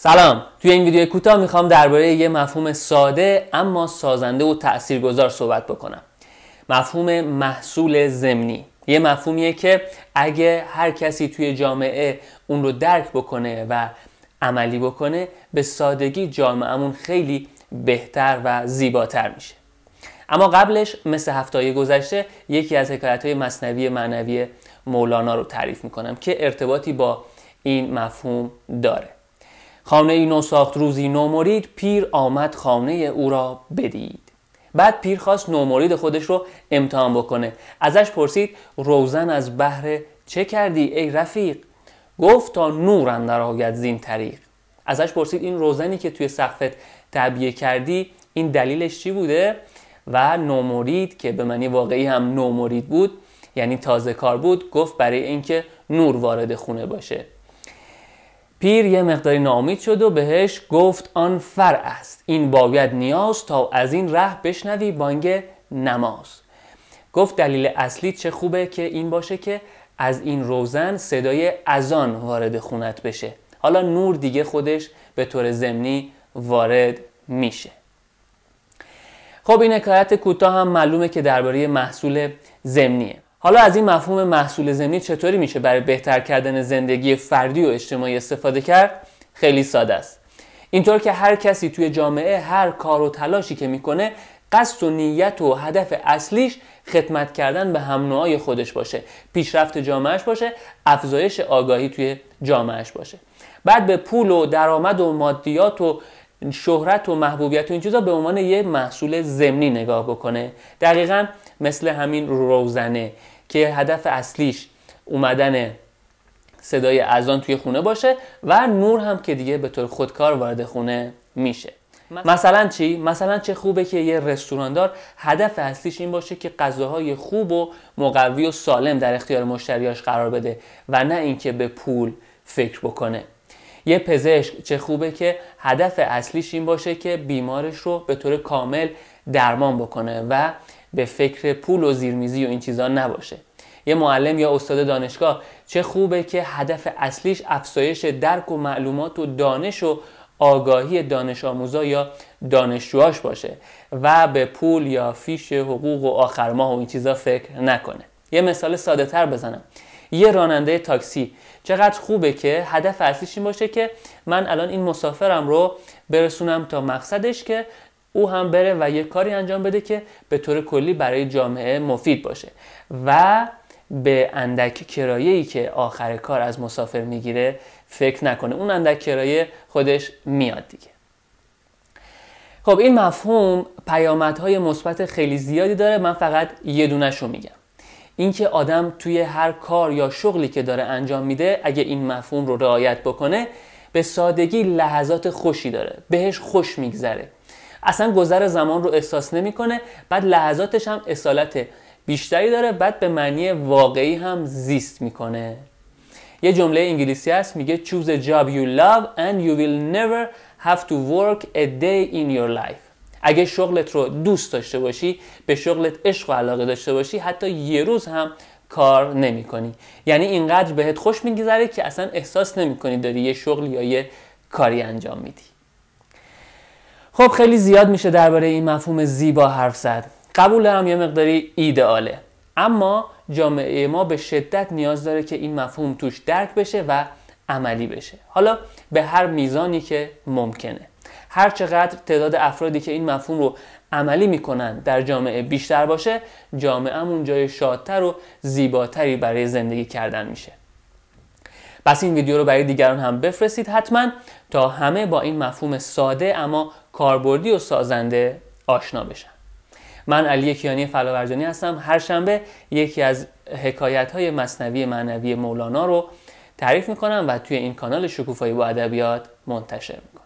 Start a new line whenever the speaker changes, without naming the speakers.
سلام. توی این ویدیو کوتاه می‌خوام درباره یه مفهوم ساده اما سازنده و تاثیرگذار صحبت بکنم. مفهوم محصول زمینی. یه مفهومیه که اگه هر کسی توی جامعه اون رو درک بکنه و عملی بکنه به سادگی جامعهمون خیلی بهتر و زیباتر میشه. اما قبلش مثل هفته گذشته یکی از حکایت های مصنوی معنوی مولانا رو تعریف می‌کنم که ارتباطی با این مفهوم داره. خانه ای نو ساخت روزی نومرید پیر آمد خانه او را بدید. بعد پیر خواست نومرید خودش رو امتحان بکنه. ازش پرسید روزن از بهر چه کردی ای رفیق؟ گفت تا نور اندر آید زین طریق. ازش پرسید این روزنی که توی سقفت تعبیه کردی این دلیلش چی بوده؟ و نومرید که به معنی واقعی هم نومرید بود یعنی تازه کار بود گفت برای اینکه نور وارد خونه باشه. پیر یه مقداری ناامید شد و بهش گفت آن فر است. این باید نیاز تا از این ره بشنوی بانگ نماز. گفت دلیل اصلی چه خوبه که این باشه که از این روزن صدای اذان وارد خونت بشه. حالا نور دیگه خودش به طور ضمنی وارد میشه. خب این حکایت کوتاه هم معلومه که درباره محصول ضمنیه. حالا از این مفهوم محصول زمینی چطوری میشه برای بهتر کردن زندگی فردی و اجتماعی استفاده کرد؟ خیلی ساده است. اینطور که هر کسی توی جامعه هر کار و تلاشی که می‌کنه قصد و نیت و هدف اصلیش خدمت کردن به هم خودش باشه پیشرفت جامعهش باشه افزایش آگاهی توی جامعهش باشه بعد به پول و درآمد و مادیات و شهرت و محبوبیت و این چیزا به عنوان یه محصول زمینی نگاه بکنه. دقیقا مثل همین روزنه که هدف اصلیش اومدن صدای اذان توی خونه باشه و نور هم که دیگه به طور خودکار وارد خونه میشه. مثلا چی؟ مثلا چه خوبه که یه رستوراندار هدف اصلیش این باشه که غذاهای خوب و مقوی و سالم در اختیار مشتریاش قرار بده و نه اینکه به پول فکر بکنه. یه پزشک چه خوبه که هدف اصلیش این باشه که بیمارش رو به طور کامل درمان بکنه و به فکر پول و زیرمیزی و این چیزا نباشه. یه معلم یا استاد دانشگاه چه خوبه که هدف اصلیش افزایش درک و معلومات و دانش و آگاهی دانش آموزا یا دانشجوهاش باشه و به پول یا فیش حقوق و آخر ماه و این چیزا فکر نکنه. یه مثال ساده تر بزنم. یه راننده تاکسی. چقدر خوبه که هدف اصلیش این باشه که من الان این مسافرم رو برسونم تا مقصدش که او هم بره و یه کاری انجام بده که به طور کلی برای جامعه مفید باشه. و به اندک کرایه که آخر کار از مسافر می‌گیره فکر نکنه. اون اندک کرایه خودش میاد دیگه. خب این مفهوم پیامدهای مثبت خیلی زیادی داره. من فقط یه دونش رو میگم. اینکه آدم توی هر کار یا شغلی که داره انجام میده اگه این مفهوم رو رعایت بکنه به سادگی لحظات خوشی داره بهش خوش میگذره. اصلا گذر زمان رو احساس نمی‌کنه بعد لحظاتش هم اصالت بیشتری داره بعد به معنی واقعی هم زیست می‌کنه. یه جمله انگلیسی هست میگه choose a job you love and you will never have to work a day in your life. اگه شغلت رو دوست داشته باشی به شغلت عشق و علاقه داشته باشی حتی یه روز هم کار نمی کنی یعنی اینقدر بهت خوش میگذره که اصلا احساس نمی کنی داری یه شغل یا یه کاری انجام میدی. خب خیلی زیاد میشه درباره این مفهوم زیبا حرف زد. قبول دارم یه مقداری ایدئاله اما جامعه ما به شدت نیاز داره که این مفهوم توش درک بشه و عملی بشه. حالا به هر میزانی که ممکنه. هر چقدر تعداد افرادی که این مفهوم رو عملی می‌کنن در جامعه بیشتر باشه جامعهمون جای شادتر و زیباتری برای زندگی کردن میشه. پس این ویدیو رو برای دیگران هم بفرستید حتما تا همه با این مفهوم ساده اما کاربردی و سازنده آشنا بشن. من علی کیانی فلاورجانی هستم. هر شنبه یکی از حکایت های مصنوی معنوی مولانا رو تعریف می‌کنم و توی این کانال شکوفایی با ادبیات منتشر می‌کنم.